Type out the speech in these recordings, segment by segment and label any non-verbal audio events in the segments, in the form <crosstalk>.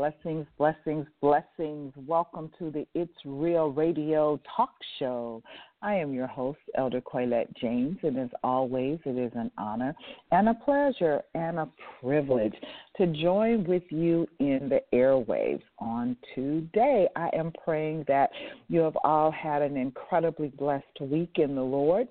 Blessings, blessings, blessings. Welcome to the It's Real Radio Talk Show. I am your host, Elder Quaylette James, and as always, it is an honor and a pleasure and a privilege to join with you in the airwaves on today. I am praying that you have all had an incredibly blessed week in the Lord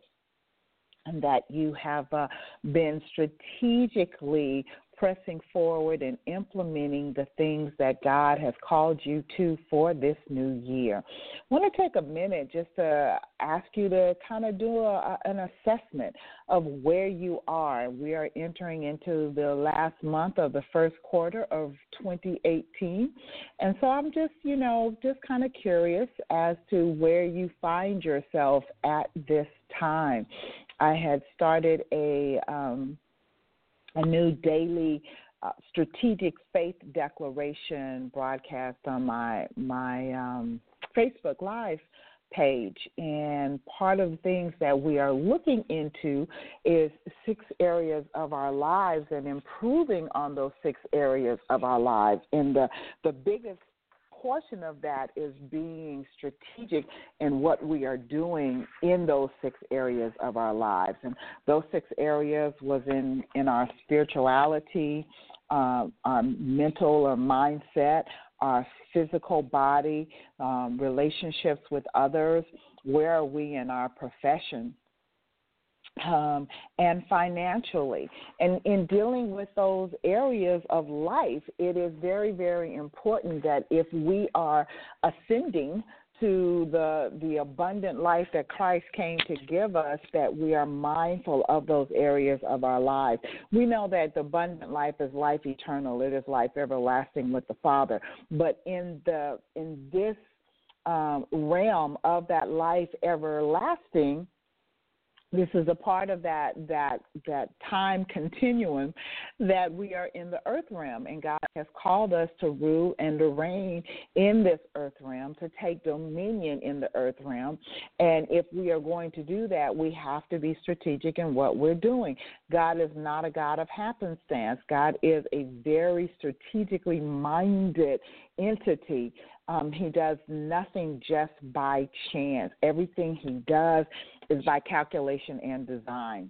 and that you have uh, been strategically pressing forward and implementing the things that God has called you to for this new year. I want to take a minute just to ask you to kind of do a, an assessment of where you are. We are entering into the last month of the first quarter of 2018. And so I'm just, you know, just kind of curious as to where you find yourself at this time. I had started a um, a new daily uh, strategic faith declaration broadcast on my my um, Facebook Live page, and part of the things that we are looking into is six areas of our lives and improving on those six areas of our lives. And the the biggest portion of that is being strategic in what we are doing in those six areas of our lives. And those six areas was in, in our spirituality, uh, our mental or mindset, our physical body, um, relationships with others, where are we in our profession, um, and financially. And in dealing with those areas of life, it is very, very important that if we are ascending to the the abundant life that Christ came to give us that we are mindful of those areas of our lives. We know that the abundant life is life eternal. It is life everlasting with the Father. But in the in this um, realm of that life everlasting, this is a part of that that that time continuum that we are in the earth realm. And God has called us to rule and to reign in this earth realm to take dominion in the earth realm. And if we are going to do that we have to be strategic in what we're doing. God is not a God of happenstance. God is a very strategically minded entity um, he does nothing just by chance. Everything he does is by calculation and design.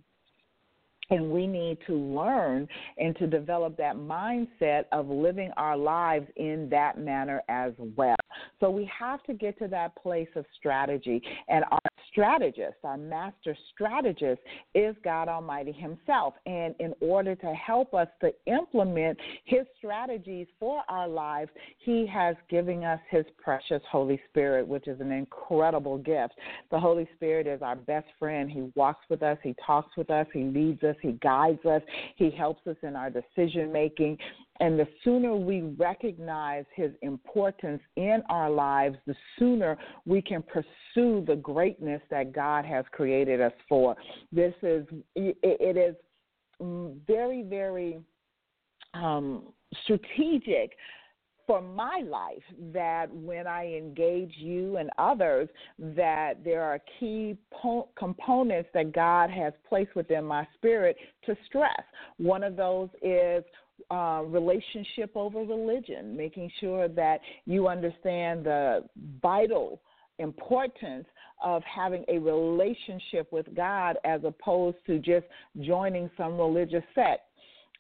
And we need to learn and to develop that mindset of living our lives in that manner as well. So we have to get to that place of strategy. And our strategist, our master strategist, is God Almighty Himself. And in order to help us to implement His strategies for our lives, He has given us His precious Holy Spirit, which is an incredible gift. The Holy Spirit is our best friend. He walks with us, He talks with us, He leads us, He guides us, He helps us in our decision making. And the sooner we recognize his importance in our lives, the sooner we can pursue the greatness that God has created us for. This is, it is very, very um, strategic for my life that when I engage you and others, that there are key po- components that God has placed within my spirit to stress. One of those is uh, relationship over religion, making sure that you understand the vital importance of having a relationship with God as opposed to just joining some religious sect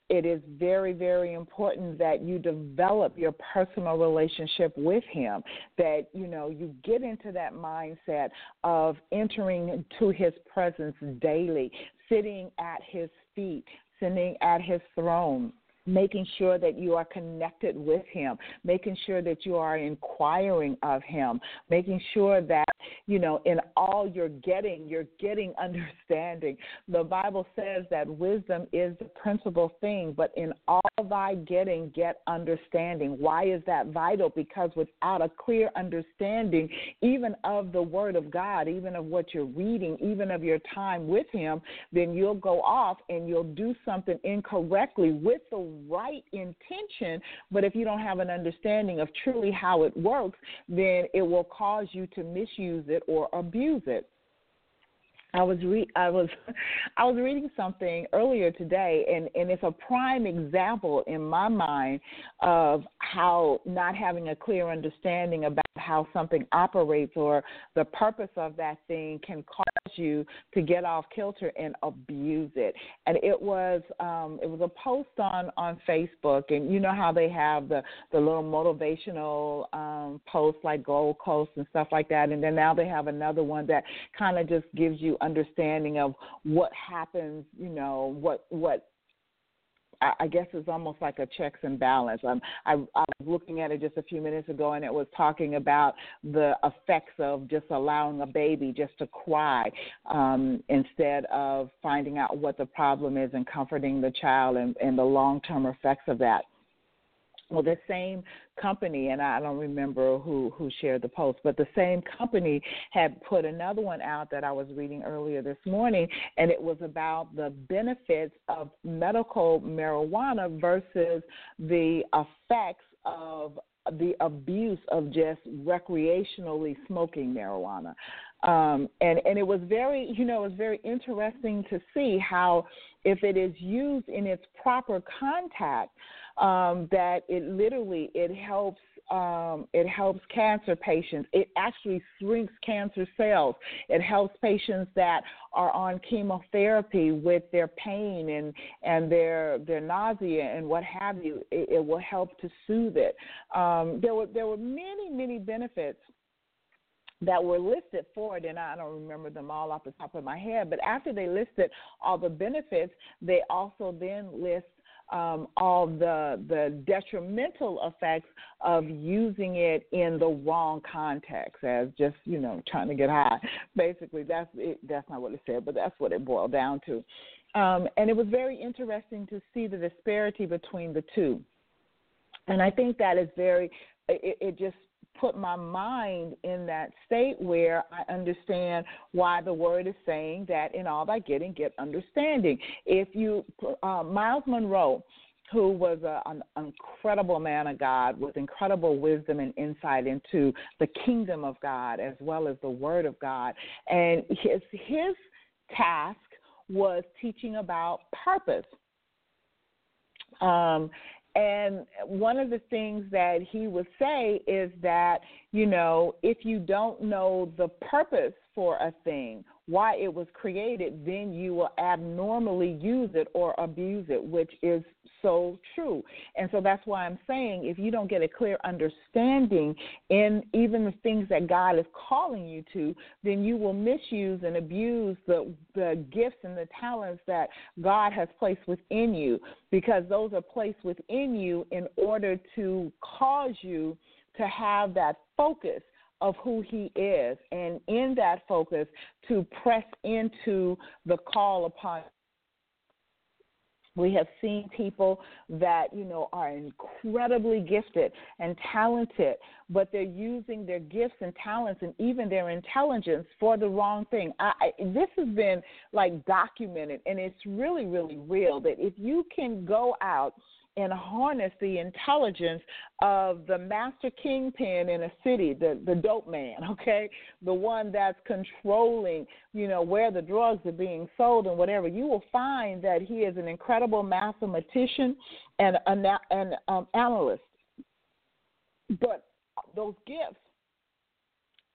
it is very, very important that you develop your personal relationship with Him, that, you know, you get into that mindset of entering to His presence daily, sitting at His feet, sitting at His throne making sure that you are connected with him, making sure that you are inquiring of him, making sure that, you know, in all you're getting, you're getting <laughs> understanding. The Bible says that wisdom is the principal thing, but in all thy getting, get understanding. Why is that vital? Because without a clear understanding, even of the Word of God, even of what you're reading, even of your time with Him, then you'll go off and you'll do something incorrectly with the right intention, but if you don't have an understanding of truly how it works, then it will cause you to misuse it or abuse it. I was re- I was <laughs> I was reading something earlier today and, and it's a prime example in my mind of how not having a clear understanding about how something operates or the purpose of that thing can cause you to get off kilter and abuse it. And it was um, it was a post on on Facebook, and you know how they have the the little motivational um, posts like Goalcast and stuff like that, and then now they have another one that kind of just gives you understanding of what happens, you know, what what I guess it's almost like a checks and balance. Um, I, I was looking at it just a few minutes ago, and it was talking about the effects of just allowing a baby just to cry um, instead of finding out what the problem is and comforting the child and, and the long term effects of that well, the same company, and I don't remember who who shared the post, but the same company had put another one out that I was reading earlier this morning, and it was about the benefits of medical marijuana versus the effects of the abuse of just recreationally smoking marijuana. Um, and and it was very you know it was very interesting to see how if it is used in its proper contact um, that it literally it helps um, it helps cancer patients. It actually shrinks cancer cells. It helps patients that are on chemotherapy with their pain and and their their nausea and what have you. It, it will help to soothe it. Um, there were there were many many benefits that were listed for it, and I don't remember them all off the top of my head. But after they listed all the benefits, they also then list um, all the the detrimental effects of using it in the wrong context, as just you know trying to get high. Basically, that's it, that's not what it said, but that's what it boiled down to. Um, and it was very interesting to see the disparity between the two. And I think that is very, it, it just put my mind in that state where I understand why the word is saying that in all thy getting, get understanding. If you, uh, Myles Munroe, who was a, an incredible man of God with incredible wisdom and insight into the kingdom of God as well as the Word of God. And his his task was teaching about purpose. Um, and one of the things that he would say is that, you know, if you don't know the purpose for a thing why it was created, then you will abnormally use it or abuse it, which is so true. And so that's why I'm saying if you don't get a clear understanding in even the things that God is calling you to, then you will misuse and abuse the, the gifts and the talents that God has placed within you because those are placed within you in order to cause you to have that focus of who he is and in that focus to press into the call upon. We have seen people that you know are incredibly gifted and talented but they're using their gifts and talents and even their intelligence for the wrong thing. I, I, this has been like documented and it's really really real that if you can go out and harness the intelligence of the master kingpin in a city, the, the dope man, <laughs> okay? The one that's controlling, you know, where the drugs are being sold and whatever. You will find that he is an incredible mathematician and an, um, analyst. But those gifts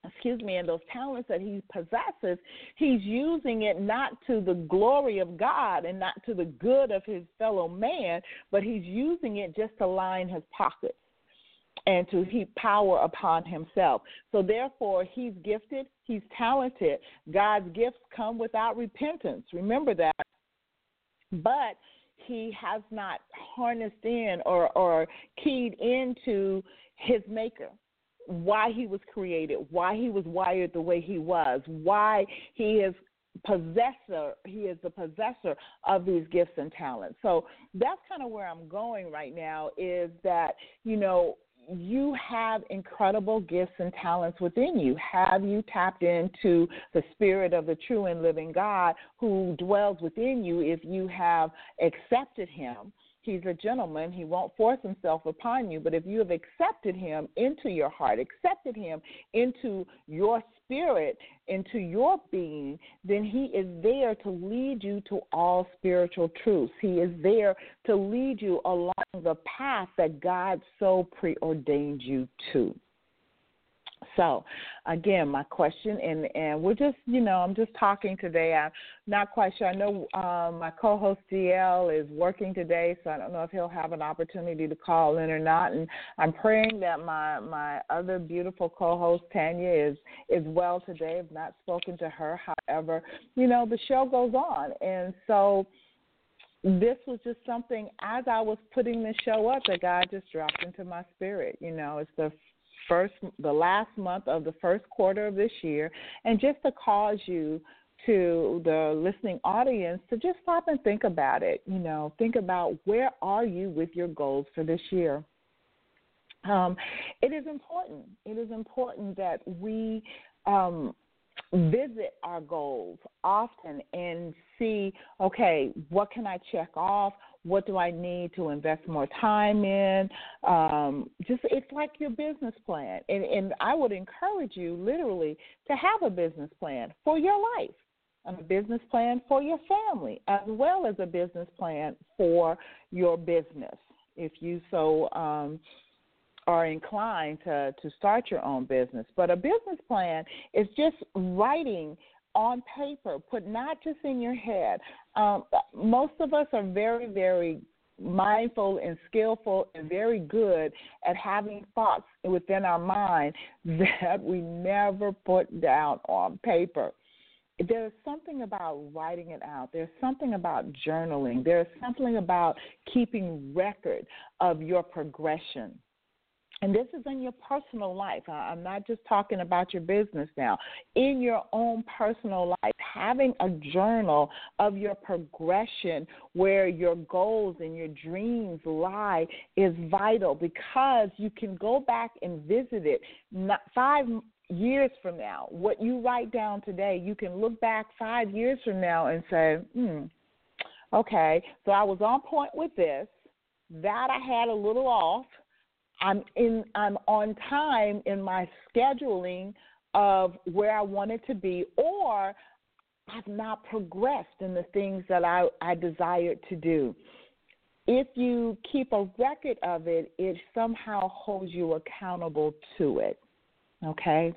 excuse me, and those talents that he possesses, he's using it not to the glory of God and not to the good of his fellow man, but he's using it just to line his pockets and to heap power upon himself. So therefore, he's gifted, he's talented. God's gifts come without repentance. Remember that. But he has not harnessed in or, or keyed into his maker why he was created, why he was wired the way he was, why he is possessor he is the possessor of these gifts and talents so that's kind of where i'm going right now is that you know you have incredible gifts and talents within you. Have you tapped into the spirit of the true and living God who dwells within you if you have accepted him? He's a gentleman. He won't force himself upon you. But if you have accepted him into your heart, accepted him into your spirit, into your being, then he is there to lead you to all spiritual truths. He is there to lead you along the path that God so preordained you to. So, again, my question, and and we're just, you know, I'm just talking today. I'm not quite sure. I know um, my co-host DL is working today, so I don't know if he'll have an opportunity to call in or not. And I'm praying that my my other beautiful co-host Tanya is is well today. I've not spoken to her. However, you know, the show goes on, and so this was just something as I was putting the show up that God just dropped into my spirit. You know, it's the first the last month of the first quarter of this year. And just to cause you to the listening audience to just stop and think about it you know think about where are you with your goals for this year? Um, it is important it is important that we um, visit our goals often and see okay what can i check off what do I need to invest more time in? Um, just it's like your business plan, and and I would encourage you literally to have a business plan for your life, a business plan for your family, as well as a business plan for your business, if you so. Um, are inclined to, to start your own business. But a business plan is just writing on paper, put not just in your head. Um, most of us are very, very mindful and skillful and very good at having thoughts within our mind <laughs> that we never put down on paper. There's something about writing it out. There's something about journaling. There's something about keeping record of your progression and this is in your personal life. I'm not just talking about your business now. In your own personal life, having a journal of your progression where your goals and your dreams lie is vital because you can go back and visit it not five years from now. What you write down today, you can look back five years from now and say, hmm, okay, so I was on point with this. That I had a little off I'm in I'm on time in my scheduling of where I wanted to be or I've not progressed in the things that I, I desired to do. If you keep a record of it, it somehow holds you accountable to it. Okay?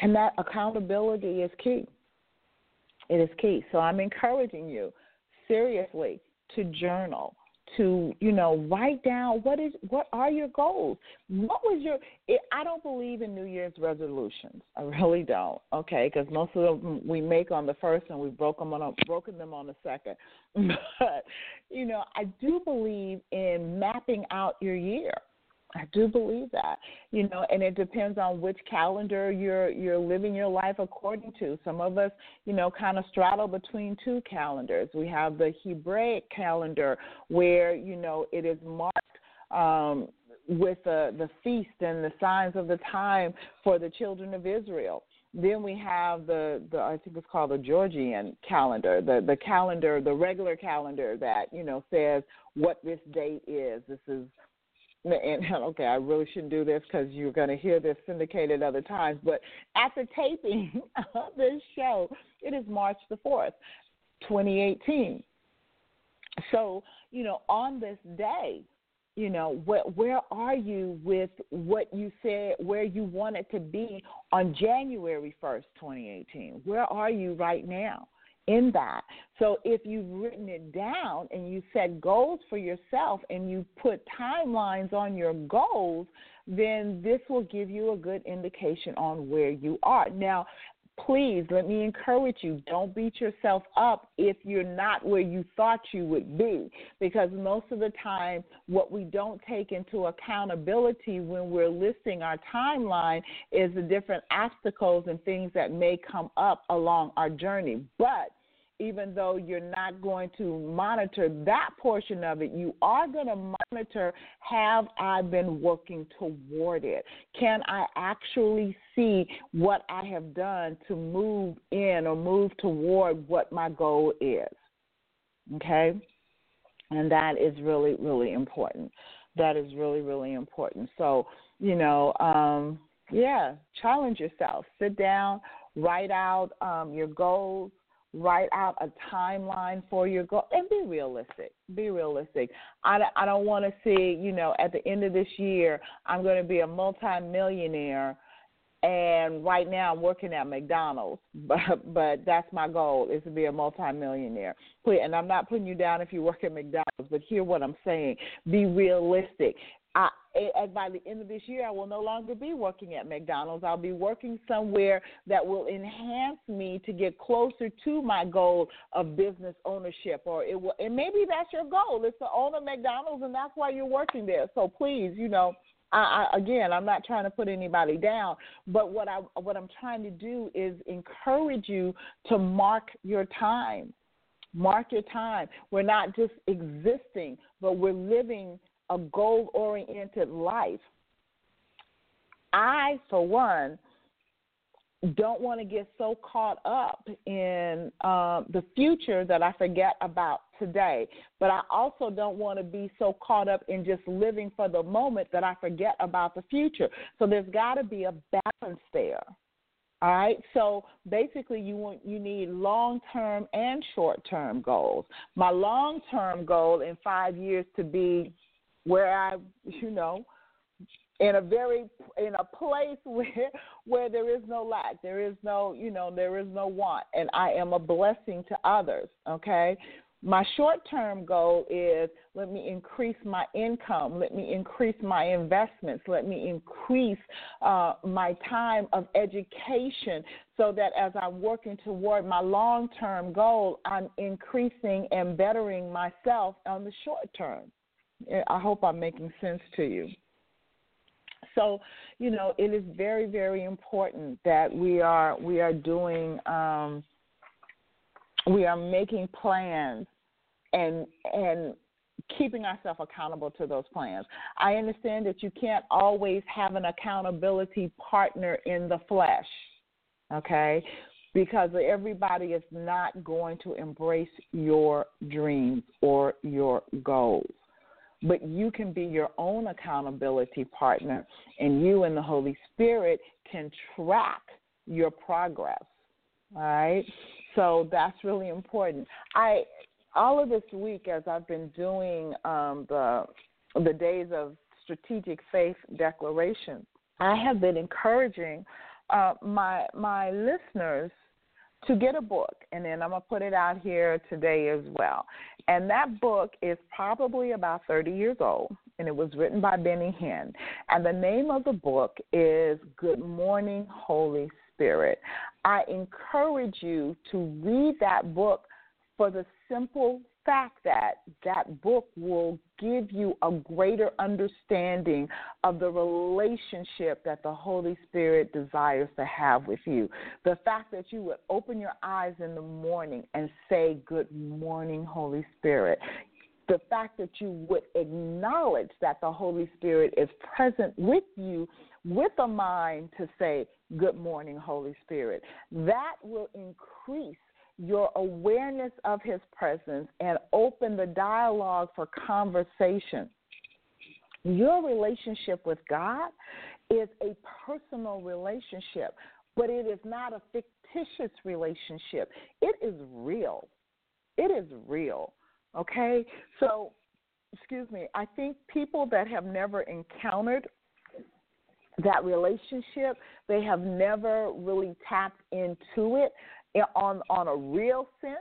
And that accountability is key. It is key. So I'm encouraging you seriously to journal to you know write down what is what are your goals? What was your i don't believe in new year's resolutions. I really don't okay? Because most of them we make on the first and we've broken them on a, broken them on the second. <laughs> But you know i do believe in mapping out your year I do believe that, you know, and it depends on which calendar you're you're living your life according to. Some of us, you know, kind of straddle between two calendars. We have the Hebraic calendar where you know it is marked um, with the the feast and the signs of the time for the children of Israel. Then we have the, the I think it's called the Georgian calendar, the the calendar, the regular calendar that you know says what this date is. This is and <laughs> okay, I really shouldn't do this because you're going to hear this syndicated other times. But at the taping <laughs> of this show, it is March the 4th, 2018. So, you know, on this day, you know where where are you with what you said where you wanted to be on January 1st 2018 where are you right now in that. So if you've written it down and you set goals for yourself and you put timelines on your goals then this will give you a good indication on where you are. Now please let me encourage you don't beat yourself up if you're not where you thought you would be. Because most of the time what we don't take into accountability when we're listing our timeline is the different obstacles and things that may come up along our journey. But even though you're not going to monitor that portion of it, you are going to monitor have I been working toward it? Can I actually see what I have done to move in or move toward what my goal is? Okay? And that is really, really important. That is really, really important. So, you know, um, yeah, challenge yourself. Sit down, write out um, your goals write out a timeline for your goal and be realistic be realistic. I, I don't want to see you know at the end of this year i'm going to be a multimillionaire and right now i'm working at mcdonald's <laughs> but but that's my goal is to be a multimillionaire. And i'm not putting you down if you work at mcdonald's but hear what i'm saying. Be realistic I, by the end of this year, I will no longer be working at McDonald's. I'll be working somewhere that will enhance me to get closer to my goal of business ownership. Or it will, and maybe that's your goal. It's to own a McDonald's, and that's why you're working there. So please, you know, I, I, again, I'm not trying to put anybody down, but what I what I'm trying to do is encourage you to mark your time. Mark your time. We're not just existing, but we're living a goal oriented life, I, for one, don't want to get so caught up in um, the future that I forget about today. But I also don't want to be so caught up in just living for the moment that I forget about the future. So there's got to be a balance there. All right. So basically, you want you need long term and short term goals. My long term goal in five years to be where I, you know, in a very in a place <laughs> where where there is no lack, there is no, you know, there is no want, and I am a blessing to others. Okay. My short term goal is let me increase my income, let me increase my investments, let me increase uh, my time of education so that as I'm working toward my long term goal, I'm increasing and bettering myself on the short term. I hope I'm making sense to you. So, you know, it is very, very important that we are we are doing um, we are making plans and and keeping ourselves accountable to those plans. I understand that you can't always have an accountability partner in the flesh, okay? Because everybody is not going to embrace your dreams or your goals but you can be your own accountability partner, and you and the Holy Spirit can track your progress. All right, so that's really important. I all of this week, as I've been doing um, the the days of strategic faith declaration, I have been encouraging uh, my my listeners to get a book, and then I'm gonna put it out here today as well. And that book is probably about 30 years old, and it was written by Benny Hinn. And the name of the book is Good Morning, Holy Spirit. I encourage you to read that book for the simple fact that that book will give you a greater understanding of the relationship that the Holy Spirit desires to have with you. The fact that you would open your eyes in the morning and say, Good morning, Holy Spirit. The fact that you would acknowledge that the Holy Spirit is present with you with a mind to say, Good morning, Holy Spirit. That will increase your awareness of his presence and open the dialogue for conversation. Your relationship with God is a personal relationship, but it is not a fictitious relationship. It is real. It is real. Okay? So excuse me, I think people that have never encountered that relationship, they have never really tapped into it on on a real sense,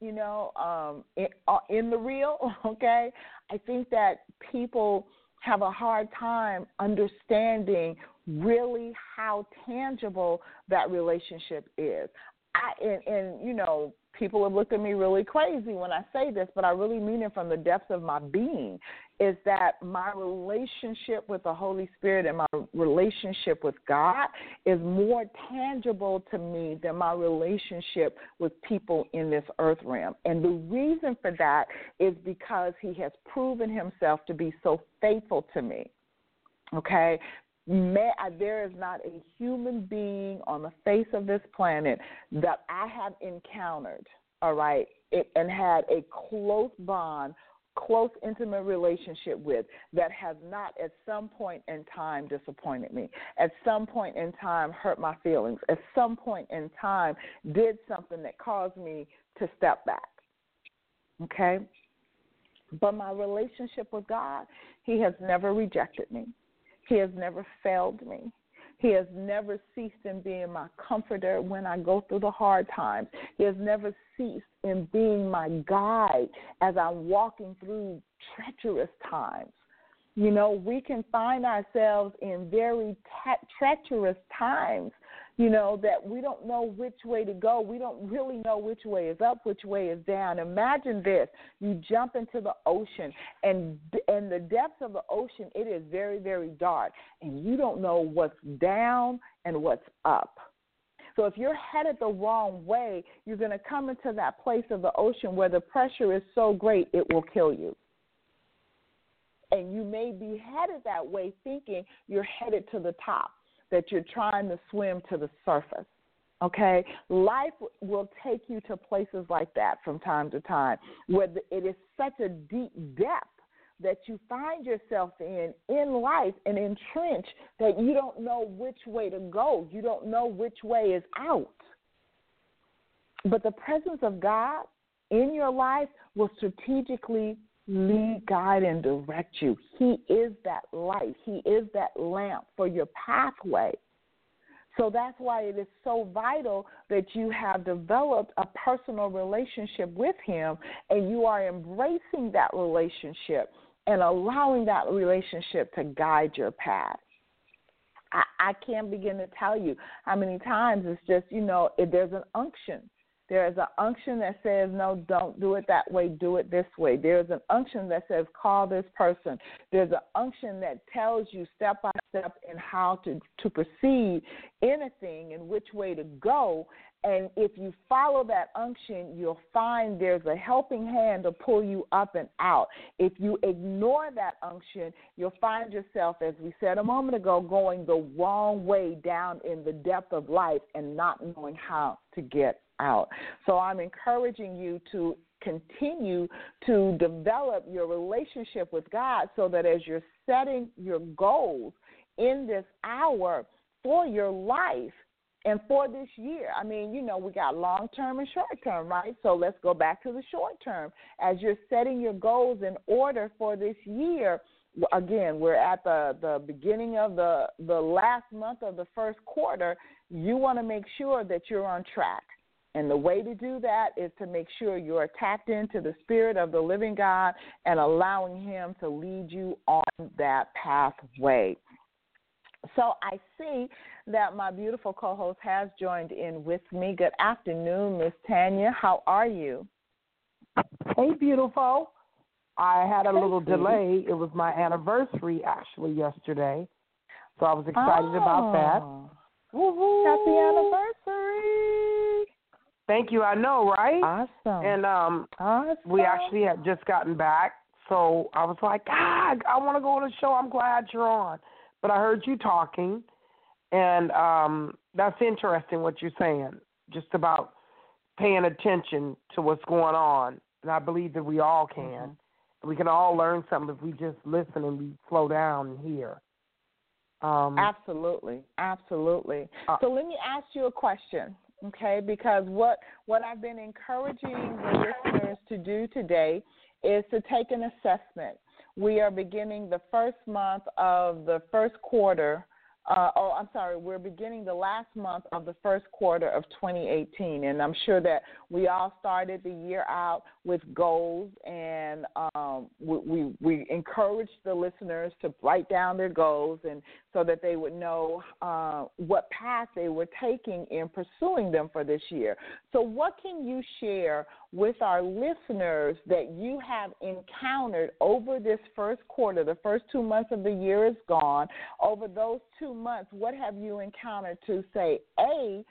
you know, um, in, uh, in the real. <laughs> Okay, I think that people have a hard time understanding really how tangible that relationship is. I and, and you know, people have looked at me really crazy when I say this, but I really mean it from the depths of my being. Is that my relationship with the Holy Spirit and my relationship with God is more tangible to me than my relationship with people in this earth realm. And the reason for that is because He has proven Himself to be so faithful to me. Okay, There is not a human being on the face of this planet that I have encountered, all right, and had a close bond, close, intimate relationship with that has not at some point in time disappointed me, at some point in time hurt my feelings, at some point in time did something that caused me to step back. Okay? But my relationship with God, He has never rejected me. He has never failed me. He has never ceased in being my comforter when I go through the hard times. He has never ceased in being my guide as I'm walking through treacherous times. You know, we can find ourselves in very te- treacherous times you know, that we don't know which way to go. We don't really know which way is up, which way is down. Imagine this: you jump into the ocean, and in the depths of the ocean, it is very, very dark, and you don't know what's down and what's up. So if you're headed the wrong way, you're going to come into that place of the ocean where the pressure is so great it will kill you. And you may be headed that way thinking you're headed to the top that you're trying to swim to the surface. Okay, life will take you to places like that from time to time, where it is such a deep depth that you find yourself in in life and entrenched that you don't know which way to go. You don't know which way is out. But the presence of God in your life will strategically lead, guide, and direct you. He is that light, He is that lamp for your pathway. So that's why it is so vital that you have developed a personal relationship with Him and you are embracing that relationship and allowing that relationship to guide your path. I, I can't begin to tell you how many times it's just, you know, if there's an unction there is an unction that says, no, don't do it that way, do it this way. There's an unction that says, call this person. There's an unction that tells you step by step in how to, to proceed anything and which way to go. And if you follow that unction, you'll find there's a helping hand to pull you up and out. If you ignore that unction, you'll find yourself, as we said a moment ago, going the wrong way down in the depth of life and not knowing how to get out. So I'm encouraging you to continue to develop your relationship with God so that as you're setting your goals in this hour for your life, and for this year, I mean, you know, we got long term and short term, right? So let's go back to the short term. As you're setting your goals in order for this year, again, we're at the, the beginning of the, the last month of the first quarter. You want to make sure that you're on track. And the way to do that is to make sure you're tapped into the Spirit of the living God and allowing Him to lead you on that pathway. So I see that my beautiful co host has joined in with me. Good afternoon, Miss Tanya. How are you? Hey, beautiful. I had a Hey, little sweetie. delay. It was my anniversary actually yesterday. So I was excited about that. Oh. Woo-hoo. Happy anniversary. Thank you. I know, right? Awesome. And um awesome. we actually had just gotten back. So I was like, God, I want to go on a show. I'm glad you're on. But I heard you talking, and um that's interesting what you're saying, just about paying attention to what's going on. And I believe that we all can. Mhm. We can all learn something if we just listen and we slow down and hear. Um, Absolutely, absolutely. Uh, so let me ask you a question, okay? Because what what I've been encouraging the listeners to do today is to take an assessment. we are beginning the first month of the first quarter. Uh, oh, I'm sorry, we're beginning the last month of the first quarter of 2018. And I'm sure that we all started the year out with goals, and um, we, we, we encouraged the listeners to write down their goals and so that they would know uh, what path they were taking in pursuing them for this year. So, what can you share with our listeners that you have encountered over this first quarter? The first two months of the year is gone. Over those two months, what have you encountered to say, A,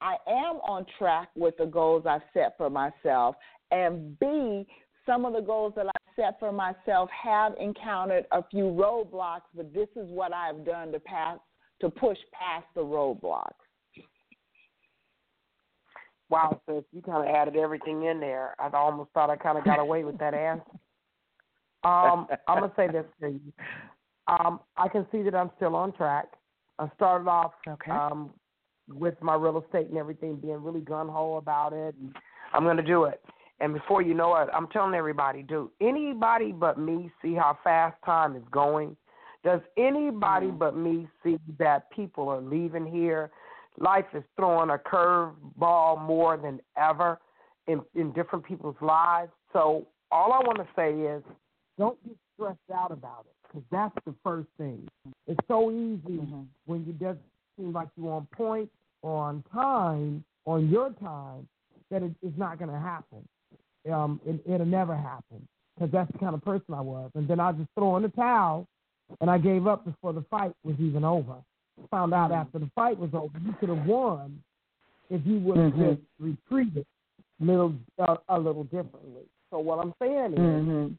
I am on track with the goals I set for myself, and B, some of the goals that I set for myself have encountered a few roadblocks, but this is what I've done to pass to push past the roadblocks. Wow, sis, you kind of added everything in there. I almost thought I kind of got away with that answer. Um, I'm gonna say this to you. Um, I can see that I'm still on track. I started off Okay. um, with my real estate and everything, being really gun ho about it. And I'm gonna do it. And before you know it, I'm telling everybody, do anybody but me see how fast time is going? Does anybody Mhm. but me see that people are leaving here? Life is throwing a curve ball more than ever in, in different people's lives. So all I want to say is don't get stressed out about it because that's the first thing. It's so easy Mhm. when you doesn't seem like you're on point or on time, on your time, that it, it's not going to happen. Um, it, it'll never happen because that's the kind of person I was. And then I just throw in the towel, and I gave up before the fight was even over. Found out after the fight was over, you could have won if you would have Mhm. just retreated little uh, a little differently. So what I'm saying is, Mhm.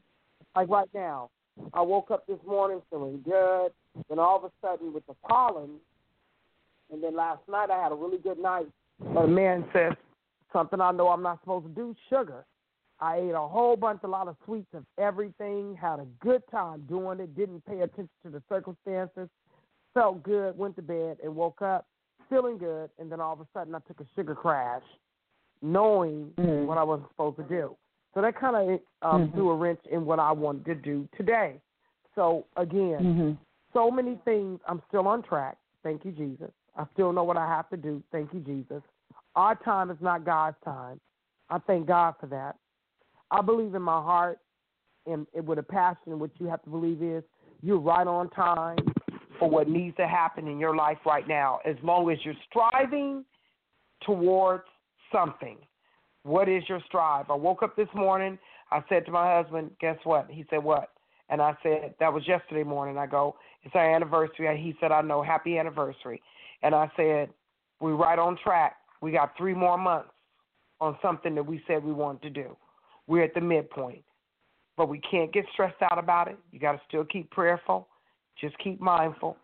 like right now, I woke up this morning feeling good. Then all of a sudden, with the pollen, and then last night I had a really good night. But a man says something I know I'm not supposed to do: sugar. I ate a whole bunch, a lot of sweets of everything. Had a good time doing it. Didn't pay attention to the circumstances. Felt good. Went to bed and woke up feeling good. And then all of a sudden, I took a sugar crash, knowing Mhm. what I wasn't supposed to do. So that kind of um, Mhm. threw a wrench in what I wanted to do today. So again, Mhm. so many things. I'm still on track. Thank you, Jesus. I still know what I have to do. Thank you, Jesus. Our time is not God's time. I thank God for that. I believe in my heart and, with a passion. What you have to believe is you're right on time for what needs to happen in your life right now. As long as you're striving towards something. What is your strive? I woke up this morning. I said to my husband, "Guess what?" He said, "What?" And I said, "That was yesterday morning." I go, "It's our anniversary." He said, "I know. Happy anniversary." And I said, "We're right on track. We got three more months on something that we said we wanted to do. We're at the midpoint, but we can't get stressed out about it. You got to still keep prayerful. Just keep mindful.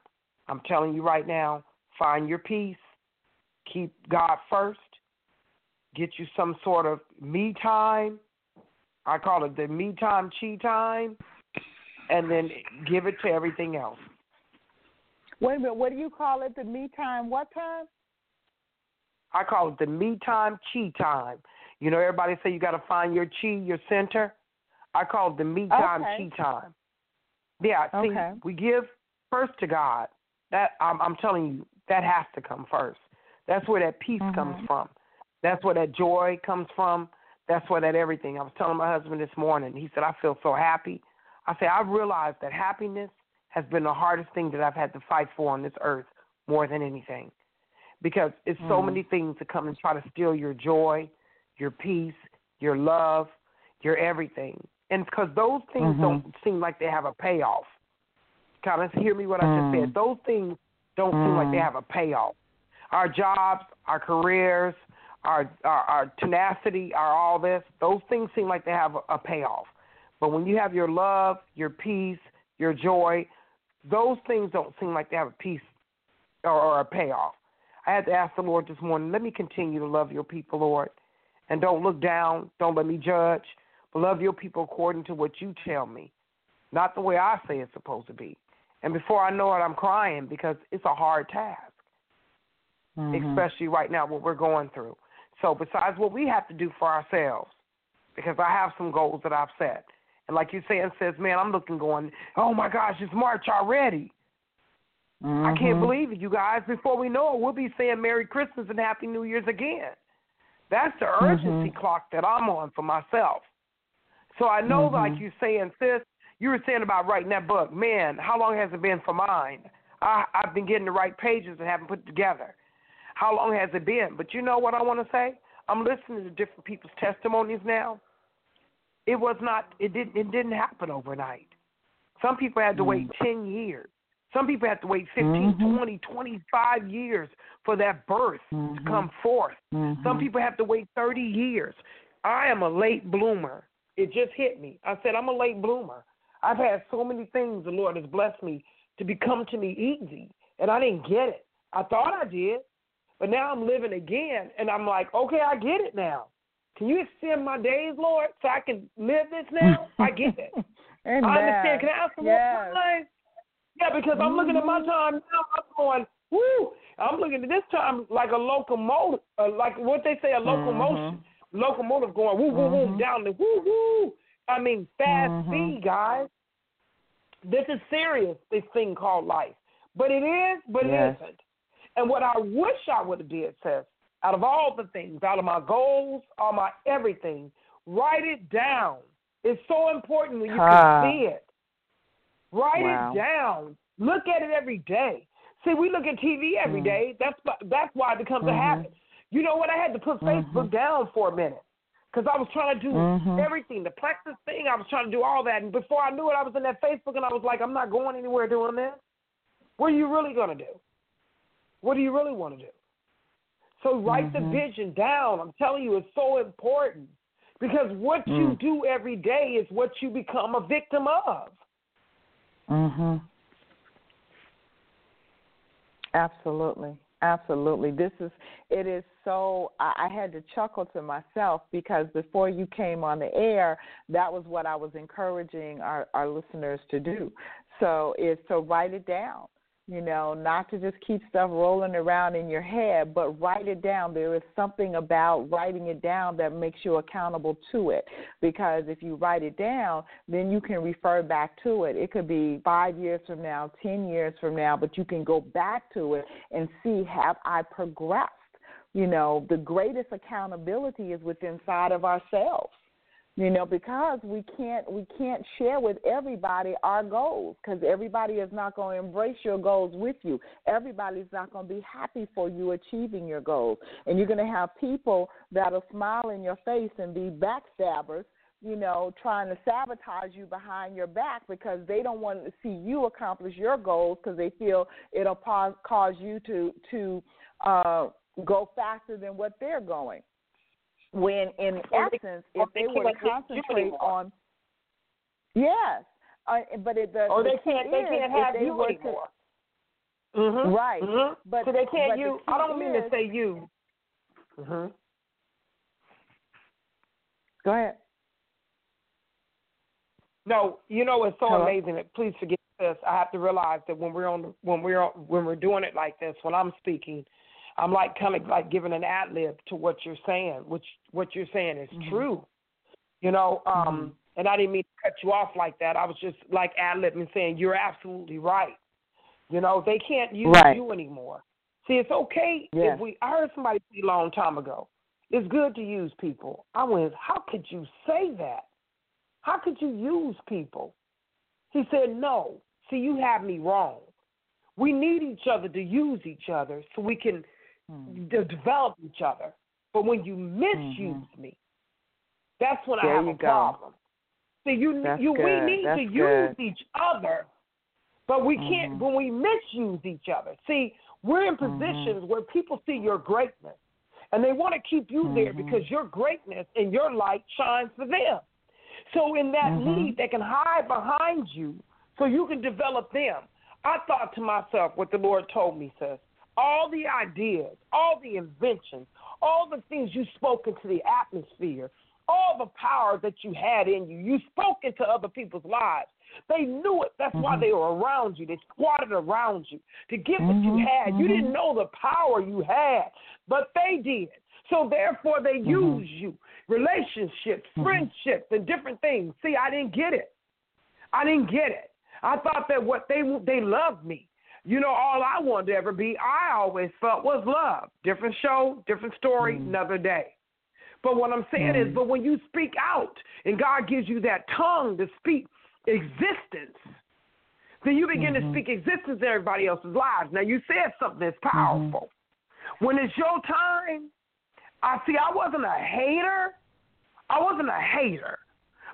I'm telling you right now, find your peace. Keep God first. Get you some sort of me time. I call it the me time, chi time, and then give it to everything else. Wait a minute. What do you call it? The me time? What time? I call it the me time, chi time. You know, everybody say you got to find your chi, your center. I call it the me time, Okay. chi time. Yeah, see, Okay. we give first to God. That I'm, I'm telling you, that has to come first. That's where that peace comes Mhm. from. That's where that joy comes from. That's where that everything. I was telling my husband this morning. He said, "I feel so happy." I said, "I realized that happiness has been the hardest thing that I've had to fight for on this earth more than anything, because it's so Mm. many things that come and try to steal your joy, your peace, your love, your everything, and because those things Mhm. don't seem like they have a payoff. Kind of hear me what I Mm. just said. Those things don't seem like they Mm. have a payoff. Our jobs, our careers, our, our our tenacity, our all this, those things seem like they have a, a payoff. But when you have your love, your peace, your joy, those things don't seem like they have a peace or, or a payoff. I had to ask the Lord this morning, let me continue to love your people, Lord. And don't look down, don't let me judge, but love your people according to what you tell me, not the way I say it's supposed to be. And before I know it, I'm crying because it's a hard task Mhm. especially right now what we're going through. So besides what we have to do for ourselves, because I have some goals that I've set, And like you saying, says, man, I'm looking going, oh my gosh, it's March already. I can't Mhm. believe it, you guys. Before we know it, we'll be saying Merry Christmas and Happy New Year's again. That's the urgency clock that I'm on for myself. So I know, Mhm. like you saying, sis, you were saying about writing that book. Man, how long has it been for mine? I, I've been getting the right pages and haven't put it together. How long has it been? But you know what I want to say? I'm listening to different people's testimonies now. It was not. It didn't. It didn't happen overnight. Some people had to wait ten years. Some people had to wait 15, Mhm. 20, 25 years for that birth to Mhm. come forth. Mhm. Some people have to wait 30 years. I am a late bloomer. It just hit me. I said, I'm a late bloomer. I've had so many things the Lord has blessed me to become to me easy, and I didn't get it. I thought I did, but now I'm living again, and I'm like, okay, I get it now. Can you extend my days, Lord, so I can live this now? I get it. <laughs> Amen. I understand. Can I ask for Yes. more time? Yeah, because I'm looking at my Mhm. time now. I'm going, woo. I'm looking at this time like a locomotive, uh, like what they say, a locomotion. Locomotive going woo, woo, woo, Mhm. down the woo, woo. I mean, fast Mhm. speed, guys. This is serious, this thing called life. But it is, but Yes. it isn't. And what I wish I would have did, says, out of all the things, out of my goals, all my everything, write it down. It's so important when you Ah. can see it. Write Wow. it down. Look at it every day. See, we look at TV every Mm. day. That's that's why it becomes a Mhm. habit. You know what? I had to put Mhm. Facebook down for a minute because I was trying to do Mhm. everything, the Plexus thing. I was trying to do all that, and before I knew it, I was in that Facebook, and I was like, I'm not going anywhere doing this. What are you really gonna do? What do you really want to do? So write the Mhm. vision down. I'm telling you, it's so important because what you Mm. do every day is what you become a victim of. Mhm. Absolutely. Absolutely. This is it is so I, I had to chuckle to myself because before you came on the air, that was what I was encouraging our, our listeners to do. So it's so write it down. You know, not to just keep stuff rolling around in your head, but write it down. There is something about writing it down that makes you accountable to it. Because if you write it down, then you can refer back to it. It could be five years from now, 10 years from now, but you can go back to it and see have I progressed? You know, the greatest accountability is within inside of ourselves you know because we can't we can't share with everybody our goals because everybody is not going to embrace your goals with you. Everybody's not going to be happy for you achieving your goals. And you're going to have people that'll smile in your face and be backstabbers you know trying to sabotage you behind your back because they don't want to see you accomplish your goals because they feel it'll cause cause you to to uh go faster than what they're going when in Or essence, or if they they were to can't get you concentrate on, yes, uh, but it, the or the they key can't they is can't have they you were to- Mm-hmm. Right. Mm-hmm. But- so they can't but the you. I don't mean to say you. Mm-hmm. Go ahead. No, you know it's so Hello? amazing. That, please forgive this. I have to realize that when we're on when we're on, when we're doing it like this, when I'm speaking, I'm like kind of like giving an ad lib to what you're saying, which what you're saying is Mhm. true. You know, um, Mhm. and I didn't mean to cut you off like that. I was just like ad libbing, saying you're absolutely right. You know, they can't use Right. you anymore. See, it's okay Yes. if we. I heard somebody say a long time ago, it's good to use people. I went, how could you say that? How could you use people? He said, no. See, you have me wrong. We need each other to use each other so we can Hmm. de- develop each other. But when you misuse me, that's when I have a go. problem. See, you, That's you, we need That's to use each other, but we can't Mhm. when we misuse each other. See, we're in Mhm. positions where people see your greatness, and they want to keep you there Mhm. because your greatness and your light shines for them. So in that Mhm. need, they can hide behind you so you can develop them. I thought to myself what the Lord told me, sis. All the ideas, all the inventions, all the things you spoke into the atmosphere, all the power that you had in you, you spoke into other people's lives. They knew it. That's why Mhm. they were around you. They squatted around you to get what you Mhm. had. You Mhm. didn't know the power you had, but they did. So therefore, they Mhm. use you, relationships, Mhm. friendships, and different things. See, I didn't get it. I didn't get it. I thought that what they they loved me. You know, all I wanted to ever be, I always felt was love. Different show, different story, Mm. another day. But what I'm saying is, Mm. but when you speak out and God gives you that tongue to speak existence, then you begin Mhm. to speak existence in everybody else's lives. Now you said something that's powerful. When it's your time, I see I wasn't a hater. I wasn't a hater.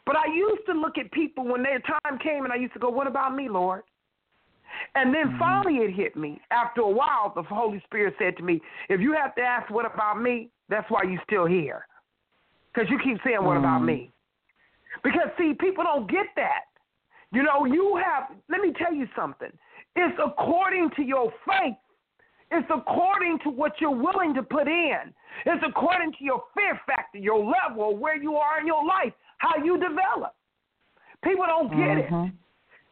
But I used to look at people when their time came and I used to go, What about me, Lord? And then Mhm. finally it hit me. After a while, the Holy Spirit said to me, If you have to ask, What about me? That's why you're still here. Because you keep saying, What about Mm. me? Because, see, people don't get that. You know, you have, let me tell you something. It's according to your faith. It's according to what you're willing to put in. It's according to your fear factor, your level, where you are in your life, how you develop. People don't get it. Mhm.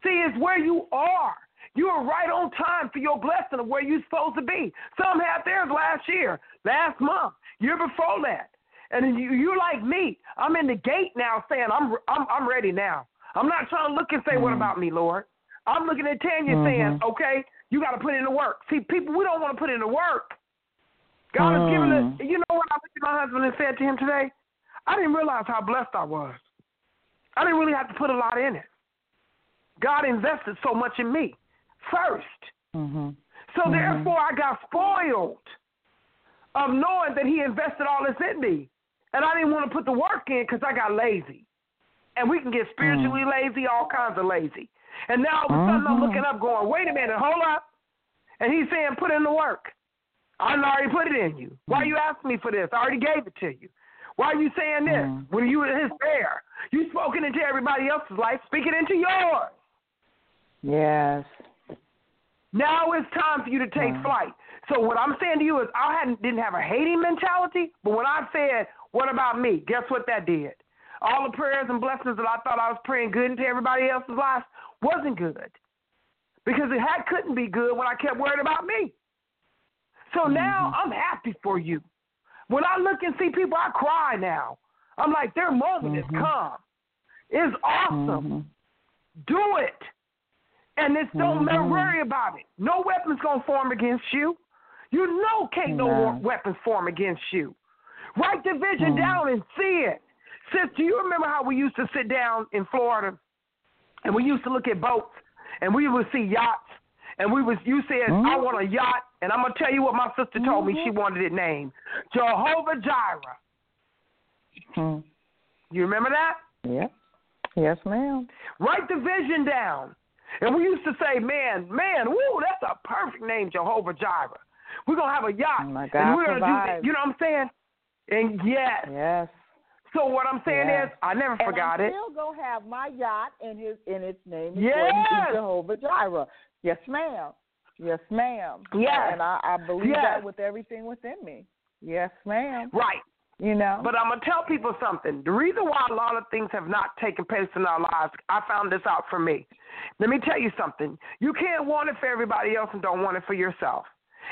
See, it's where you are. You are right on time for your blessing of where you're supposed to be. Some had theirs last year, last month, year before that. And you, you're like me. I'm in the gate now saying, I'm, I'm, I'm ready now. I'm not trying to look and say, what Mhm. about me, Lord? I'm looking at Tanya saying, Mhm. okay, you got to put in the work. See, people, we don't want to put in the work. God has given us, Mm. you know what I looked at my husband and said to him today? I didn't realize how blessed I was. I didn't really have to put a lot in it. God invested so much in me first. Mhm. So Mhm. therefore, I got spoiled of knowing that He invested all this in me. And I didn't want to put the work in because I got lazy. And we can get spiritually lazy, all kinds of lazy. And now all of a sudden I'm Mhm. looking up going, wait a minute, hold up. And He's saying, put in the work. I already put it in you. Why are you asking me for this? I already gave it to you. Why are you saying this Mm. when you were His prayer? You spoken into everybody else's life. Speak it into yours. Yes. Now it's time for you to take flight. So what I'm saying to you is, I hadn't didn't have a hating mentality, but when I said, "What about me?" Guess what that did? All the prayers and blessings that I thought I was praying good into everybody else's life wasn't good, because it had couldn't be good when I kept worrying about me. So now I'm happy for you. When I look and see people, I cry now. I'm like, their moment Mhm. has come. It's awesome. Mhm. Do it. And it's don't Mhm. worry about it. No weapons gonna form against you. You know can't no weapons form against you. Write the vision Mhm. down and see it. Sis, do you remember how we used to sit down in Florida and we used to look at boats and we would see yachts and we was you said, I Mhm. want a yacht and I'm gonna tell you what my sister told me she Mhm. wanted it named. Jehovah Jireh. Mhm. You remember that? Yep. Yes, ma'am. Write the vision down. And we used to say, man, man, woo, that's a perfect name, Jehovah Jireh. We're going to have a yacht. My and we're gonna do provides. this. You know what I'm saying? And yes. Yes. So what I'm saying Yes. is, I never And forgot I'm it. still gonna have my yacht and his and its name is Yes. Jehovah Jireh. Yes, ma'am. Yes, ma'am. Yes. And I, I believe Yes. that with everything within me. Yes, ma'am. Right. You know. But I'm going to tell people something. The reason why a lot of things have not taken place in our lives, I found this out for me. Let me tell you something. You can't want it for everybody else and don't want it for yourself.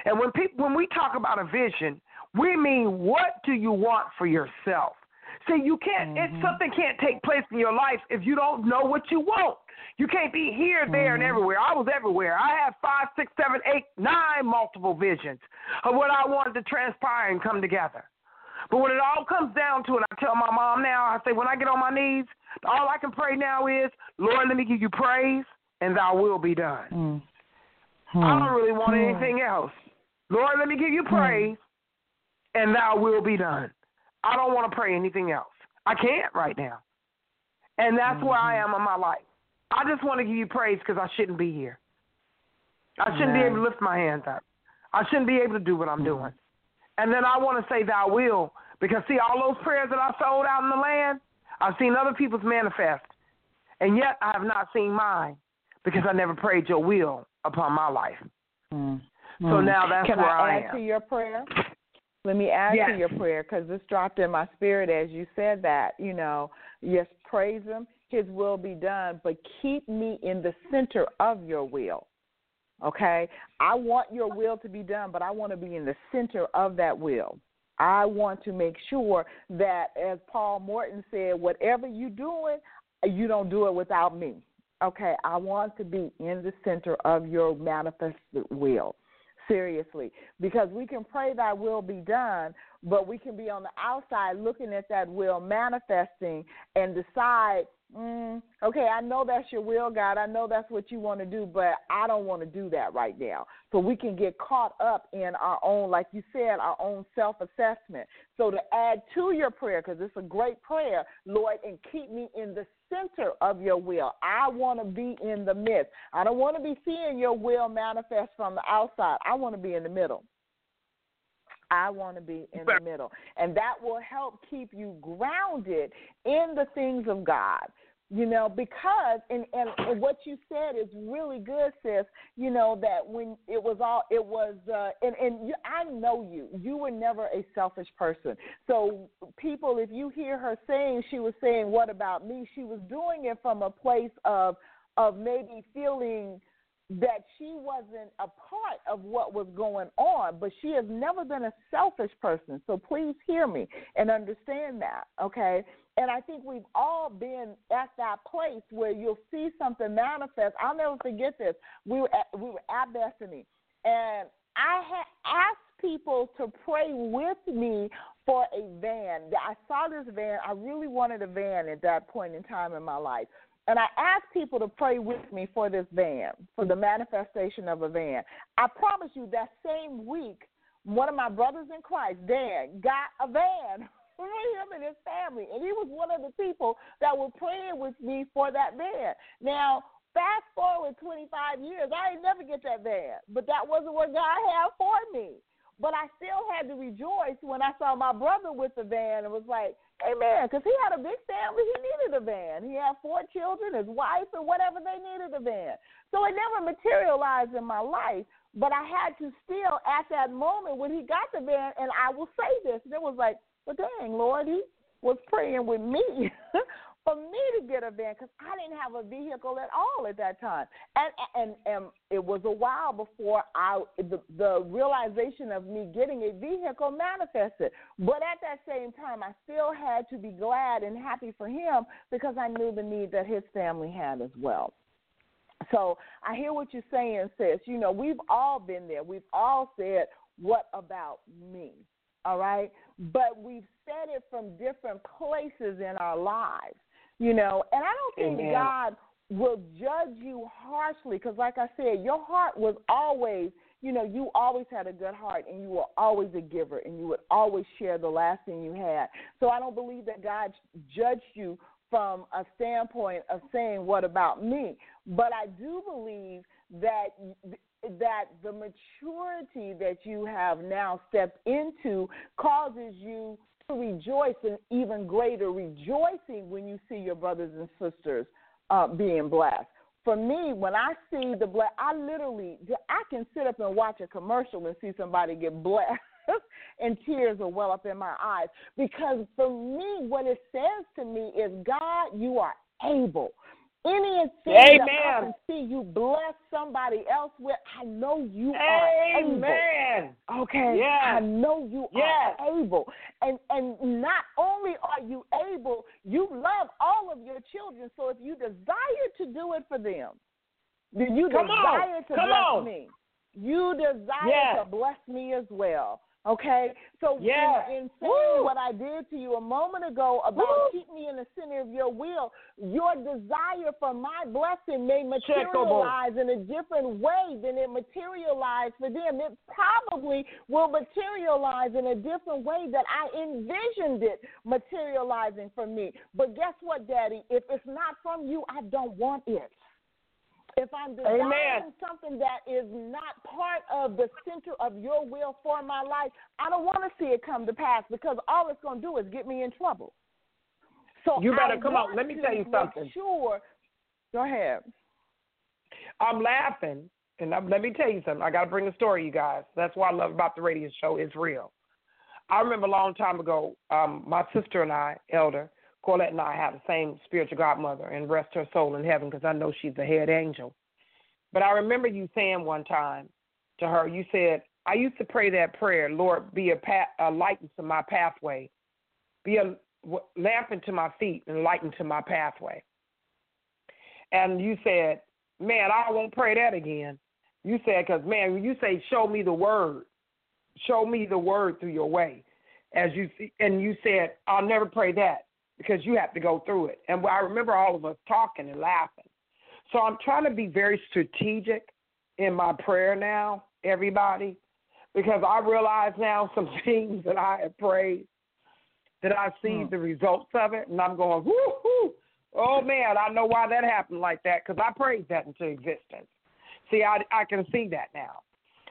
And when people when we talk about a vision, we mean what do you want for yourself? See, you can't Mhm. it something can't take place in your life if you don't know what you want. You can't be here, there, and Mhm. everywhere. I was everywhere. I had five, six, seven, eight, nine multiple visions of what I wanted to transpire and come together. But when it all comes down to it, I tell my mom now, I say, when I get on my knees, all I can pray now is, Lord, let me give you praise, and thy will be done. Mm. I don't really want Hmm. anything else. Lord, let me give you praise, and thy will be done. I don't want to pray anything else. I can't right now. And that's where I am in my life. I just want to give you praise because I shouldn't be here. I shouldn't be able to lift my hands up. I shouldn't be able to do what I'm doing. And then I want to say thy will because see all those prayers that I sold out in the land, I've seen other people's manifest. And yet I have not seen mine because I never prayed your will upon my life. Mm. So now that's Can where I am. Can I add am. to your prayer? Let me add Yes. to your prayer because this dropped in my spirit as you said that. You know, yes, praise Him, His will be done, but keep me in the center of your will. Okay? I want your will to be done, but I want to be in the center of that will. I want to make sure that, as Paul Morton said, whatever you're doing, you don't do it without me. Okay, I want to be in the center of your manifested will. Seriously, because we can pray thy will be done, but we can be on the outside looking at that will manifesting and decide, mm, okay, I know that's your will, God. I know that's what you want to do, but I don't want to do that right now. So we can get caught up in our own, like you said, our own self assessment. So to add to your prayer, because it's a great prayer, Lord, and keep me in the center of your will. I want to be in the midst. I don't want to be seeing your will manifest from the outside. I want to be in the middle. I want to be in the middle. And that will help keep you grounded in the things of God. You know, because and, and and what you said is really good, sis. You know that when it was all it was, uh, and and you, I know you. You were never a selfish person. So people, if you hear her saying she was saying, "What about me?" She was doing it from a place of of maybe feeling that she wasn't a part of what was going on, but she has never been a selfish person. So please hear me and understand that, okay? And I think we've all been at that place where you'll see something manifest. I'll never forget this. We were at, we were at Bethany, and I had asked people to pray with me for a van. I saw this van. I really wanted a van at that point in time in my life. And I asked people to pray with me for this van, for the manifestation of a van. I promise you, that same week, one of my brothers in Christ, Dan, got a van <laughs> for him and his family. And he was one of the people that were praying with me for that van. Now, fast forward 25 years, I ain't never get that van, but that wasn't what God had for me. But I still had to rejoice when I saw my brother with the van and was like, Amen. Because he had a big family. He needed a van. He had four children, his wife, and whatever they needed a van. So it never materialized in my life. But I had to still, at that moment when he got the van, and I will say this, and it was like, well, dang, Lord, he was praying with me <laughs> for me to get a van because I didn't have a vehicle at all at that time, and and and it was a while before I the the realization of me getting a vehicle manifested. But at that same time, I still had to be glad and happy for him because I knew the need that his family had as well. So I hear what you're saying, sis. You know, we've all been there. We've all said, "What about me?" All right, but we've said it from different places in our lives you know. And I don't think Amen. God will judge you harshly because, like I said, your heart was always, you know, you always had a good heart and you were always a giver and you would always share the last thing you had. So I don't believe that God judged you from a standpoint of saying, "What about me?" But I do believe that that the maturity that you have now stepped into causes you rejoice in even greater rejoicing when you see your brothers and sisters uh, being blessed. For me, when I see the bless, I literally I can sit up and watch a commercial and see somebody get blessed. <laughs> and tears will well up in my eyes because for me, what it says to me is, God, you are able. Anything that I can see you bless somebody else with, I know you are able. Amen. Okay. Yes. I know you Yes. are able. And and not only are you able, you love all of your children. So if you desire to do it for them, then you Come on. desire to Come bless on. me. You desire Yes. to bless me as well. Okay? So Yes. in, in saying what I did to you a moment ago about Woo. keep me in the center of your will, your desire for my blessing may Checkable. Oh, materialize in a different way than it materialized for them. It probably will materialize in a different way that I envisioned it materializing for me. But guess what, Daddy? If it's not from you, I don't want it. If I'm desiring Amen. something that is not part of the center of your will for my life, I don't want to see it come to pass because all it's going to do is get me in trouble. So You better I come on, let me tell you something. Sure. Go ahead. I'm laughing, and I'm, let me tell you something. I got to bring a story, you guys. That's what I love about the radio show. It's real. I remember a long time ago, um, my sister and I, Elder Corlette and I, have the same spiritual godmother, and rest her soul in heaven because I know she's the head angel. But I remember you saying one time to her, you said, I used to pray that prayer, Lord, be a, path, a light into my pathway, be a lamp into my feet and light into my pathway. And you said, man, I won't pray that again. You said, because man, when you say, show me the word, show me the word through your way, as you see, and you said, I'll never pray that because you have to go through it. And I remember all of us talking and laughing. So I'm trying to be very strategic in my prayer now, everybody, because I realize now <laughs> some things that I have prayed that I see Hmm. the results of it, and I'm going, whoo, hoo. oh man, I know why that happened like that because I prayed that into existence. See, I, I can see that now.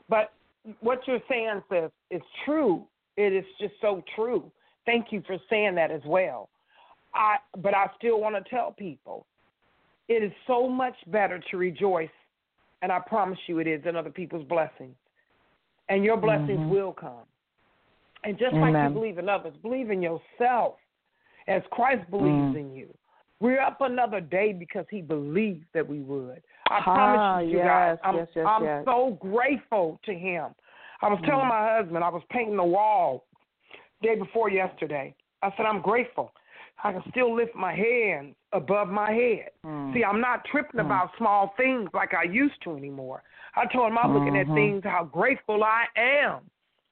But what you're saying, sis, is true. It is just so true. Thank you for saying that as well. I, but I still want to tell people it is so much better to rejoice, and I promise you it is, in other people's blessings. And your blessings Mhm. will come. And just like you believe in others, believe in yourself as Christ believes Mm. in you. We're up another day because he believed that we would. I Ah, promise you, you guys, I'm, yes, yes, I'm yes. so grateful to him. I was telling Mm. my husband, I was painting the wall day before yesterday. I said, I'm grateful. I can still lift my hands above my head. Mm. See, I'm not tripping Mm. about small things like I used to anymore. I told him I'm looking at Mhm. things how grateful I am.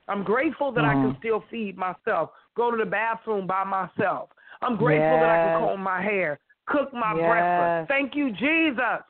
I'm grateful that I can Mm. still feed myself, go to the bathroom by myself. I'm grateful that I can comb my hair, cook my Yes. breakfast. Thank you, Jesus.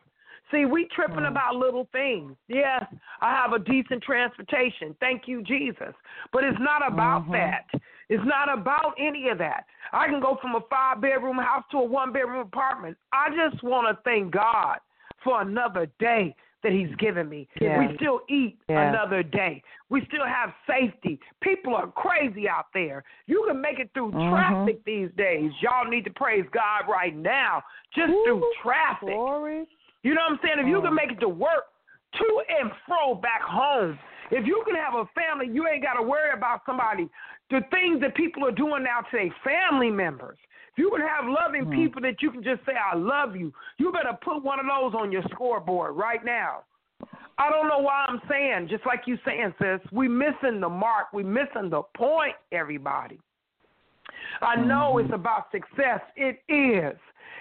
See, we tripping Mm. about little things. Yes, I have a decent transportation. Thank you, Jesus. But it's not about Mhm. that. It's not about any of that. I can go from a five bedroom house to a one bedroom apartment. I just want to thank God for another day that He's given me. Yes. We still eat Yes. another day. We still have safety. People are crazy out there. You can make it through Mhm. traffic these days. Y'all need to praise God right now just through traffic. Glory. You know what I'm saying? If you Mm. can make it to work, to and fro back home, if you can have a family, you ain't got to worry about somebody. The things that people are doing now today, family members. If you can have loving Mm. people that you can just say, I love you, you better put one of those on your scoreboard right now. I don't know why I'm saying, just like you saying, sis, we missing the mark. We missing the point, everybody. I know Mhm. it's about success. It is.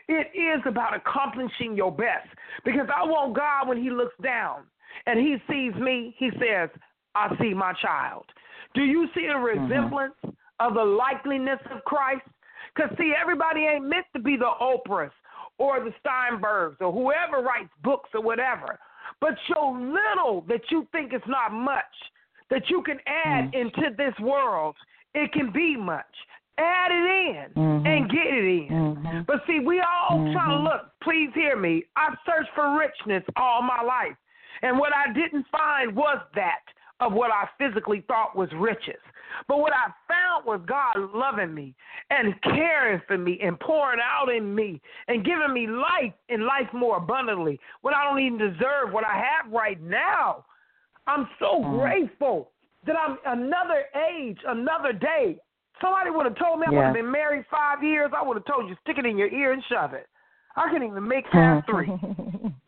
It is about accomplishing your best. Because I want God when He looks down and He sees me, He says, I see my child. Do you see a resemblance of the likeliness of Christ? Because, see, everybody ain't meant to be the Oprahs or the Steinbergs or whoever writes books or whatever. But your little that you think is not much, that you can add Mm. into this world, it can be much. Add it in Mhm. and get it in. Mhm. But see, we all trying to look. Please hear me. I've searched for richness all my life, and what I didn't find was that of what I physically thought was riches. But what I found was God loving me and caring for me and pouring out in me and giving me life and life more abundantly when I don't even deserve what I have right now. I'm so Mm. grateful that I'm another age, another day. Somebody would have told me I would have been married five years. I would have told you, stick it in your ear and shove it. I couldn't even make half three. <laughs>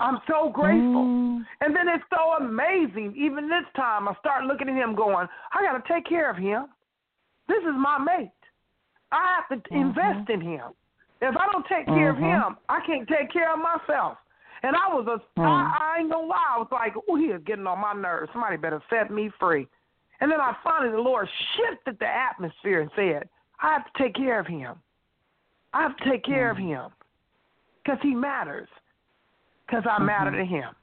I'm so grateful. Mm. And then it's so amazing. Even this time, I start looking at him going, I got to take care of him. This is my mate. I have to Mhm. invest in him. If I don't take care of Mhm. him, I can't take care of myself. And I was a, Mm. I, I ain't gonna lie, I was like, oh, he is getting on my nerves. Somebody better set me free. And then I finally, the Lord shifted the atmosphere and said, I have to take care of him. I have to take care of Mm. him because he matters. Because I matter Mhm. to him.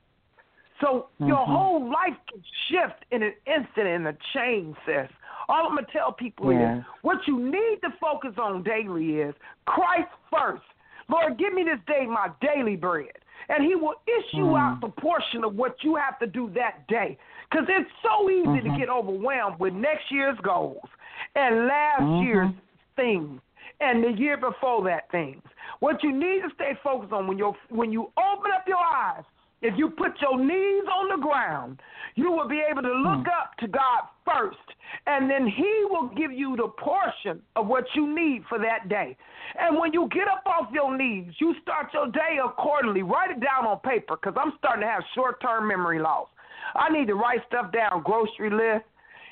So your Mhm. whole life can shift in an instant in a change, sis. All I'm gonna tell people Yes. is what you need to focus on daily is Christ first. Lord, give me this day my daily bread. And he will issue Mm. out the portion of what you have to do that day. Because it's so easy to Mhm. get overwhelmed with next year's goals and last Mhm. year's things and the year before that things. What you need to stay focused on when you when you open up your eyes, if you put your knees on the ground, you will be able to look Mm. up to God first, and then He will give you the portion of what you need for that day. And when you get up off your knees, you start your day accordingly. Write it down on paper because I'm starting to have short term memory loss. I need to write stuff down, grocery list.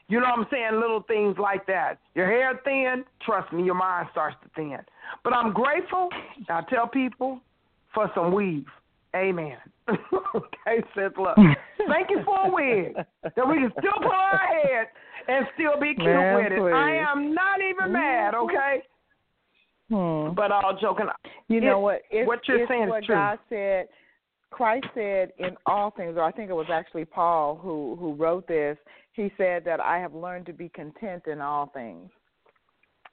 You know what I'm saying? Little things like that. Your hair thin, trust me, your mind starts to thin. But I'm grateful. I tell people for some weave. Amen. <laughs> okay, sis, look. Thank you for a wig that we can still put on our head and still be cute Man, with it. I am not even mad, okay? Hmm. But all joking. You know what? It's, what you're it's saying is what true. God said. Christ said in all things, or I think it was actually Paul who who wrote this. He said that I have learned to be content in all things,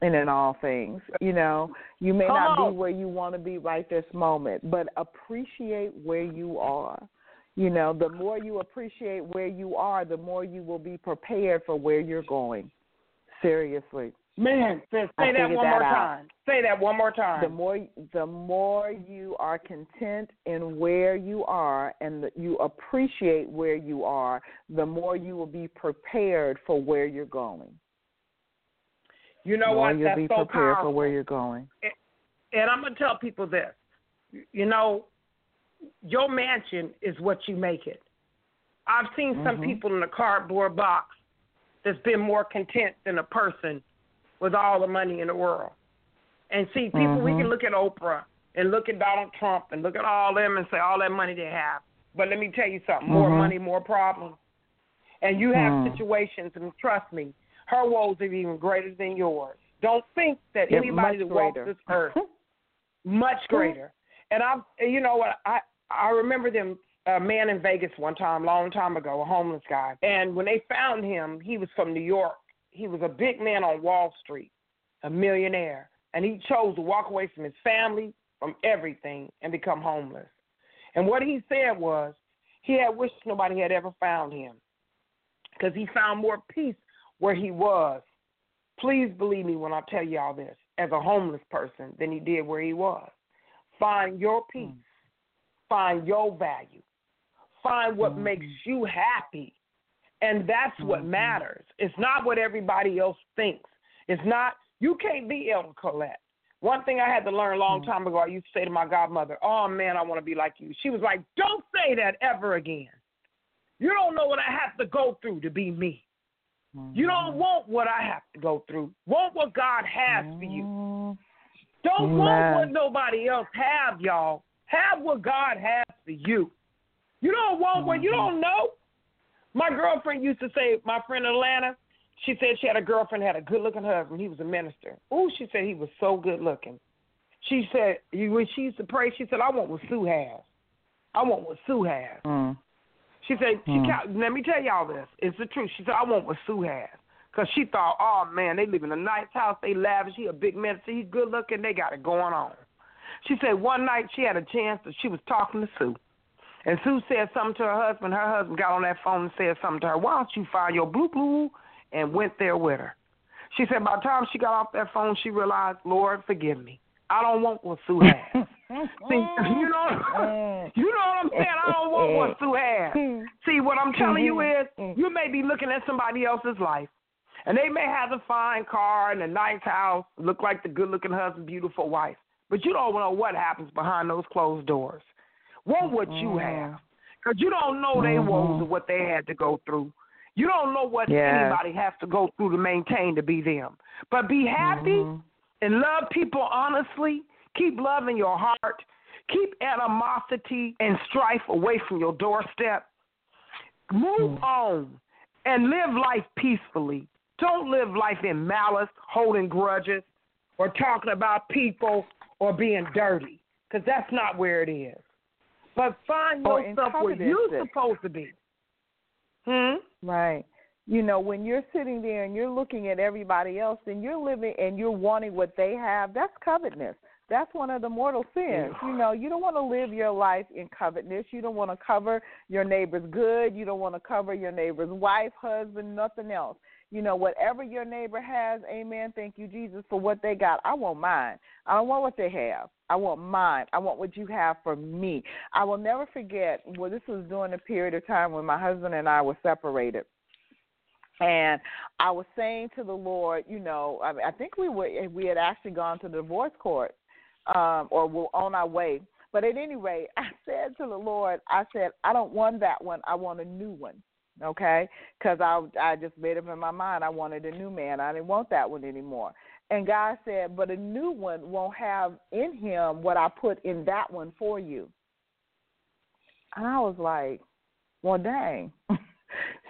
and in all things. You know, you may Come not on. be where you want to be right this moment, but appreciate where you are. You know, the more you appreciate where you are, the more you will be prepared for where you're going. Seriously. Man, say, say that one that more out. time. Say that one more time. the more the more you are content in where you are and that you appreciate where you are the more you will be prepared for where you're going you know the what? you'll That's be so prepared powerful. for where you're going and I'm gonna tell people this. You know, your mansion is what you make it. I've seen some Mhm. people in a cardboard box that's been more content than a person with all the money in the world. And see, people, we Mhm. can look at Oprah and look at Donald Trump and look at all them and say all that money they have. But let me tell you something: more Mhm. money, more problems. And you have Hmm. situations, and trust me, her woes are even greater than yours. Don't think that Yeah, anybody that walks this earth <laughs> much greater. And I, you know what? I I remember them a man in Vegas one time, long time ago, a homeless guy. And when they found him, he was from New York. He was a big man on Wall Street, a millionaire, and he chose to walk away from his family, from everything, and become homeless. And what he said was, he had wished nobody had ever found him, because he found more peace where he was. Please believe me when I tell you all this, as a homeless person, than he did where he was. Find your peace. Find your value. Find what Mhm. makes you happy. And that's what Mhm. matters. It's not what everybody else thinks. It's not, you can't be Elder Colette. One thing I had to learn a long Mhm. time ago, I used to say to my godmother, Oh man, I want to be like you. She was like, Don't say that ever again. You don't know what I have to go through to be me. You don't want what I have to go through. Want what God has for you. Mhm. Don't want what nobody else have, y'all. Have what God has for you. You don't want what you don't know. My girlfriend used to say, my friend in Atlanta, she said she had a girlfriend had a good looking husband. He was a minister. Ooh, she said he was so good looking. She said when she used to pray, she said, I want what Sue has. I want what Sue has. Mm. She said, she Hmm. ca- let me tell y'all this. It's the truth. She said, I want what Sue has. Because she thought, oh, man, they live in a nice house. They lavish. He a big minister. He's good looking. They got it going on. She said one night she had a chance that she was talking to Sue. And Sue said something to her husband. Her husband got on that phone and said something to her. Why don't you file your blue blue? And went there with her. She said by the time she got off that phone, she realized, Lord, forgive me. I don't want what Sue <laughs> has. See, <laughs> oh, you know, <laughs> you know what I'm saying? I don't want what Sue has. See, what I'm telling you is, you may be looking at somebody else's life, and they may have a fine car and a nice house, look like the good-looking husband, beautiful wife, but you don't know what happens behind those closed doors. Want would you Mhm. have, because you don't know their Mhm. woes or what they had to go through. You don't know what Yes. anybody has to go through to maintain to be them. But be happy Mhm. and love people honestly. Keep love in your heart. Keep animosity and strife away from your doorstep. Move Hmm. on and live life peacefully. Don't live life in malice, holding grudges, or talking about people or being dirty, because that's not where it is. But find Or yourself where you're supposed to be. Hmm? Right. You know, when you're sitting there and you're looking at everybody else and you're living and you're wanting what they have, that's covetousness. That's one of the mortal sins. You know, you don't want to live your life in covetousness. You don't want to cover your neighbor's good. You don't want to cover your neighbor's wife, husband, nothing else. You know, whatever your neighbor has, amen, thank you, Jesus, for what they got. I want mine. I don't want what they have. I want mine. I want what you have for me. I will never forget, well, this was during a period of time when my husband and I were separated. And I was saying to the Lord, you know, I, mean, I think we were we had actually gone to the divorce court, um, or were on our way. But at any rate, <laughs> I said to the Lord, I said, I don't want that one. I want a new one. Okay? Because I I just made up in my mind I wanted a new man. I didn't want that one anymore. And God said, but a new one won't have in him what I put in that one for you. And I was like, well, dang. <laughs>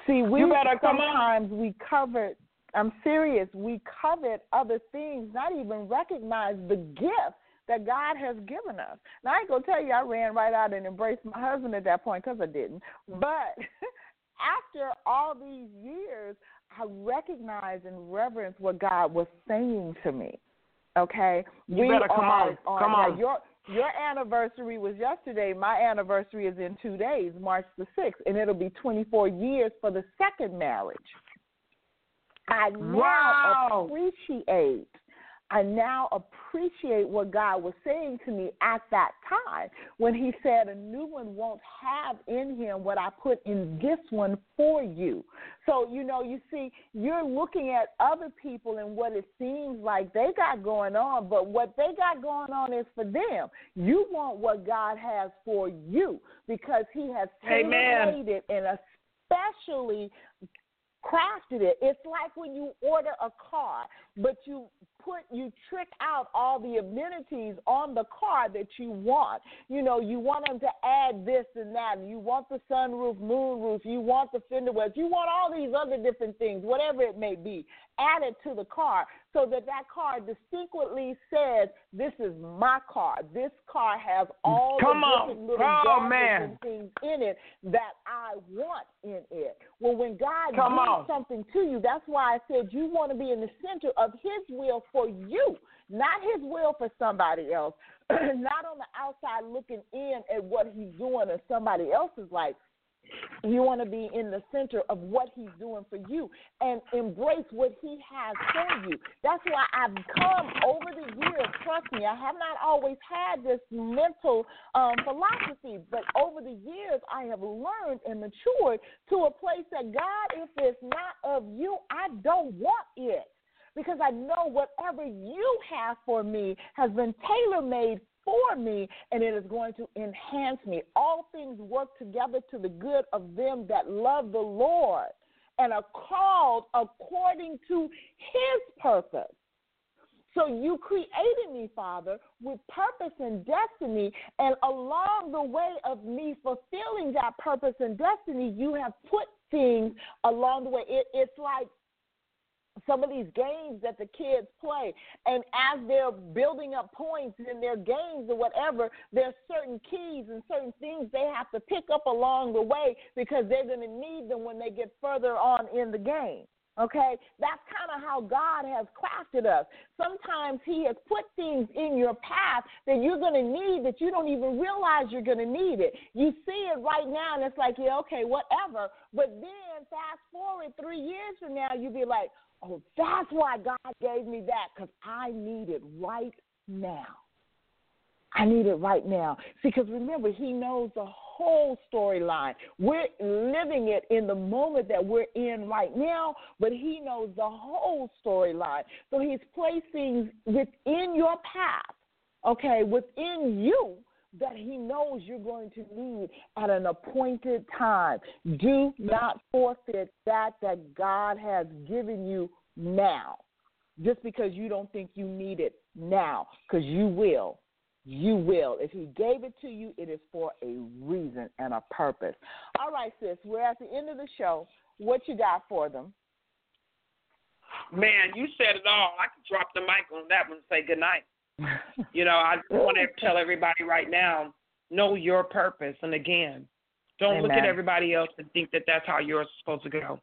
See, we You better come on. sometimes we covet. I'm serious. We covet other things, not even recognize the gift that God has given us. Now I ain't gonna tell you I ran right out and embraced my husband at that point because I didn't. But <laughs> after all these years, I recognize and reverence what God was saying to me. Okay, You better come are on. Come on. Your your anniversary was yesterday. My anniversary is in two days, March the sixth, and it'll be 24 years for the second marriage. I now Wow. appreciate. I now appreciate what God was saying to me at that time when He said, A new one won't have in him what I put in this one for you. So, you know, you see, you're looking at other people and what it seems like they got going on, but what they got going on is for them. You want what God has for you because He has it and especially crafted it. It's like when you order a car, but you put you trick out all the amenities on the car that you want. You know, you want them to add this and that, you want the sunroof, moonroof, you want the fender wells, you want all these other different things, whatever it may be, added to the car so that that car distinctly says, "This is my car. This car has all Come the on. different little Oh, and things in it that I want in it." Well, when God Come gives on. something to you, that's why I said you want to be in the center of His will for you, not His will for somebody else. <clears throat> not on the outside looking in at what He's doing in somebody else's life. You want to be in the center of what he's doing for you and embrace what he has for you. That's why I've come over the years. Trust me, I have not always had this mental um, philosophy, but over the years, I have learned and matured to a place that God, if it's not of you, I don't want it because I know whatever you have for me has been tailor made for me and it is going to enhance me. All things work together to the good of them that love the Lord and are called according to his purpose. So you created me, Father, with purpose and destiny, and along the way of me fulfilling that purpose and destiny, you have put things along the way. It, it's like some of these games that the kids play. And as they're building up points in their games or whatever, there's certain keys and certain things they have to pick up along the way because they're going to need them when they get further on in the game. Okay? That's kind of how God has crafted us. Sometimes He has put things in your path that you're going to need that you don't even realize you're going to need it. You see it right now and it's like, yeah, okay, whatever. But then fast forward three years from now, you'll be like, oh, that's why God gave me that because I need it right now. I need it right now. See, because remember, He knows the whole storyline. We're living it in the moment that we're in right now, but He knows the whole storyline. So He's placing within your path, okay, within you that he knows you're going to need at an appointed time. Do not forfeit that that God has given you now. Just because you don't think you need it now, because you will. You will. If he gave it to you, it is for a reason and a purpose. All right, sis, we're at the end of the show. What you got for them? Man, you said it all. I could drop the mic on that one and say good night. <laughs> You know, I want to tell everybody right now know your purpose. And again, don't look at everybody else and think that that's how you're supposed to go.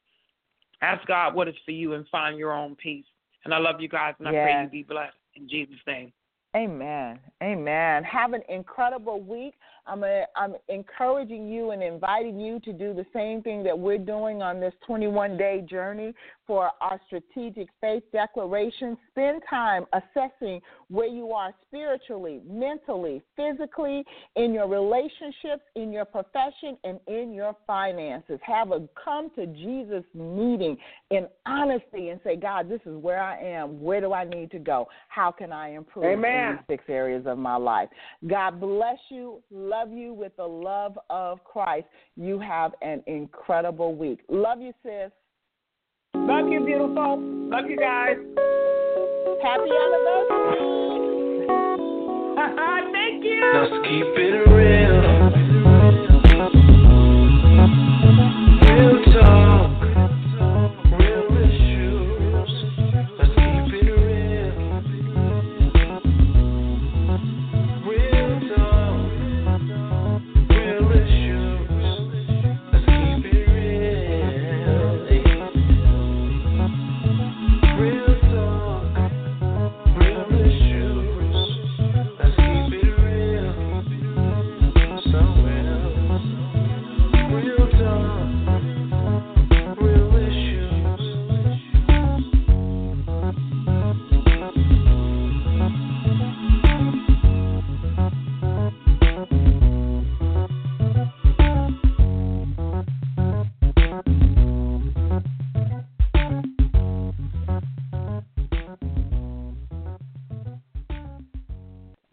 Ask God what is for you and find your own peace. And I love you guys, and I pray you be blessed. In Jesus' name. Amen. Amen. Have an incredible week. I'm a, I'm encouraging you and inviting you to do the same thing that we're doing on this 21 day journey for our strategic faith declaration. Spend time assessing where you are spiritually, mentally, physically, in your relationships, in your profession, and in your finances. Have a come to Jesus meeting in honesty and say, God, this is where I am. Where do I need to go? How can I improve Amen. in these six areas of my life? God bless you. Love love you with the love of Christ. You have an incredible week. Love you, sis. Love you, beautiful. Love you guys. Happy anniversary. <laughs> Thank you. Let's keep it real.